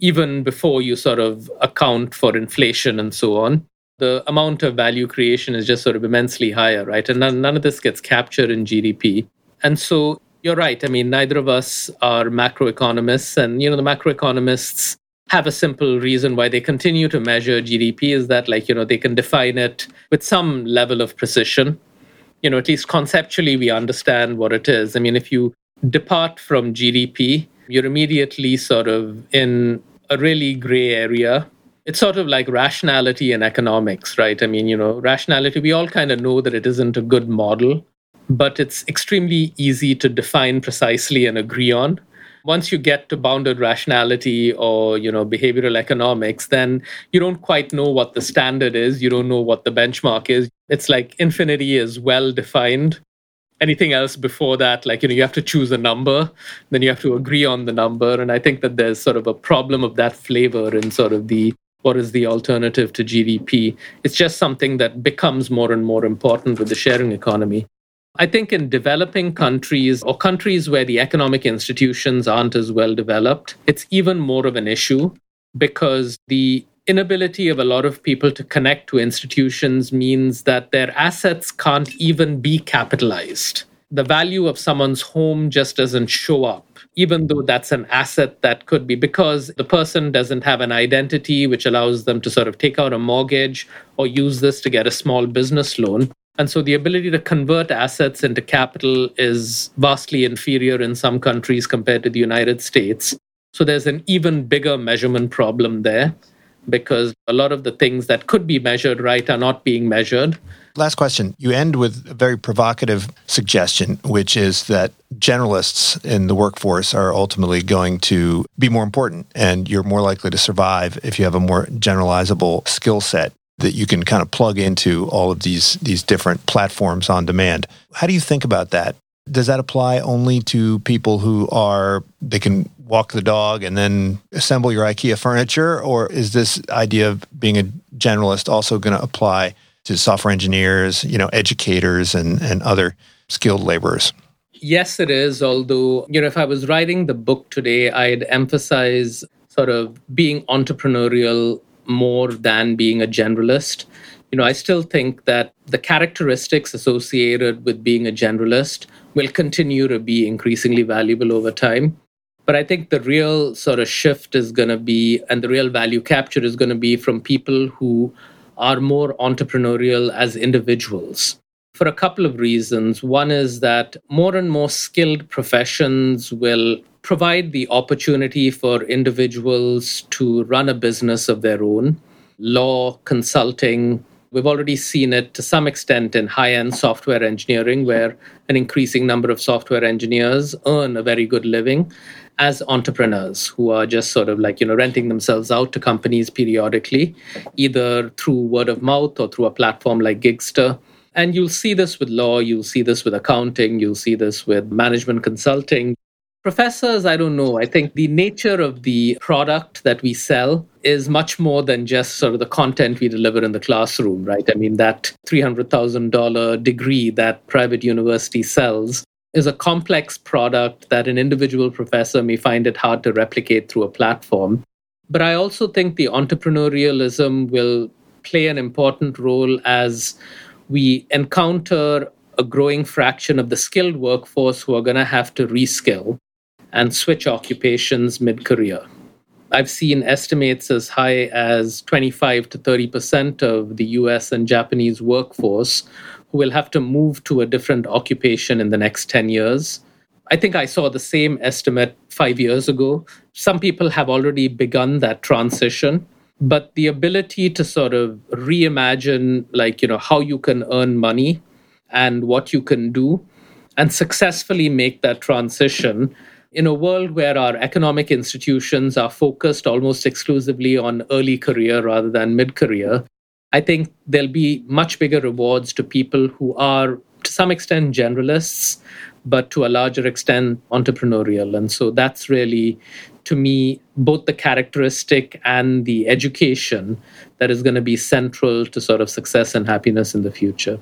even before you sort of account for inflation and so on. The amount of value creation is just sort of immensely higher, right? And none, none of this gets captured in GDP. And so you're right. I mean, neither of us are macroeconomists. And, you know, the macroeconomists have a simple reason why they continue to measure GDP is that, like, you know, they can define it with some level of precision. You know, at least conceptually, we understand what it is. I mean, if you depart from GDP, you're immediately sort of in a really gray area. It's sort of like rationality and economics, right? I mean, you know, rationality, we all kind of know that it isn't a good model, but it's extremely easy to define precisely and agree on. Once you get to bounded rationality or, you know, behavioral economics, then you don't quite know what the standard is. You don't know what the benchmark is. It's like infinity is well defined anything else before that like you know you have to choose a number then you have to agree on the number and i think that there's sort of a problem of that flavor in sort of the what is the alternative to gdp it's just something that becomes more and more important with the sharing economy. I think in developing countries or countries where the economic institutions aren't as well developed it's even more of an issue because the inability of a lot of people to connect to institutions means that their assets can't even be capitalized. The value of someone's home just doesn't show up, even though that's an asset that could be because the person doesn't have an identity which allows them to sort of take out a mortgage or use this to get a small business loan. And so the ability to convert assets into capital is vastly inferior in some countries compared to the United States. So there's an even bigger measurement problem there because a lot of the things that could be measured right are not being measured. Last question. You end with a very provocative suggestion, which is that generalists in the workforce are ultimately going to be more important and you're more likely to survive if you have a more generalizable skill set that you can kind of plug into all of these these different platforms on demand. How do you think about that? Does that apply only to people who are they can walk the dog and then assemble your IKEA furniture? Or is this idea of being a generalist also going to apply to software engineers, you know, educators and, and other skilled laborers? Yes, it is. Although, you know, if I was writing the book today, I'd emphasize sort of being entrepreneurial more than being a generalist. You know, I still think that the characteristics associated with being a generalist will continue to be increasingly valuable over time. But I think the real sort of shift is going to be, and the real value capture is going to be from people who are more entrepreneurial as individuals for a couple of reasons. One is that more and more skilled professions will provide the opportunity for individuals to run a business of their own. Law, consulting, We've already seen it to some extent in high end software engineering, where an increasing number of software engineers earn a very good living as entrepreneurs who are just sort of like, you know, renting themselves out to companies periodically, either through word of mouth or through a platform like Gigster. And you'll see this with law, you'll see this with accounting, you'll see this with management consulting. Professors, I don't know. I think the nature of the product that we sell is much more than just sort of the content we deliver in the classroom, right? I mean, that $300,000 degree that private university sells is a complex product that an individual professor may find it hard to replicate through a platform. But I also think the entrepreneurialism will play an important role as we encounter a growing fraction of the skilled workforce who are going to have to reskill and switch occupations mid career. I've seen estimates as high as 25 to 30% of the US and Japanese workforce will have to move to a different occupation in the next 10 years. I think I saw the same estimate five years ago. Some people have already begun that transition, but the ability to sort of reimagine, like, you know, how you can earn money and what you can do and successfully make that transition in a world where our economic institutions are focused almost exclusively on early career rather than mid career, I think there'll be much bigger rewards to people who are, to some extent, generalists, but to a larger extent, entrepreneurial. And so that's really, to me, both the characteristic and the education that is going to be central to sort of success and happiness in the future.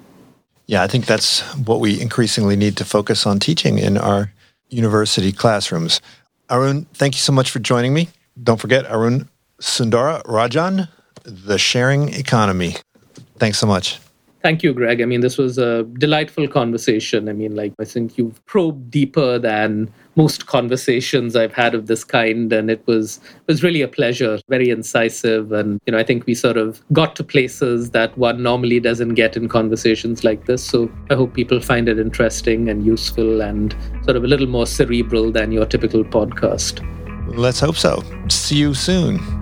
Yeah, I think that's what we increasingly need to focus on teaching in our university classrooms. Arun, thank you so much for joining me. Don't forget Arun Sundararajan, The Sharing Economy. Thanks so much. Thank you, Greg. I mean, this was a delightful conversation. I mean, like, I think you've probed deeper than most conversations I've had of this kind, and it was it was really a pleasure, very incisive, and you know, I think we sort of got to places that one normally doesn't get in conversations like this. So I hope people find it interesting and useful, and sort of a little more cerebral than your typical podcast. Let's hope so. See you soon.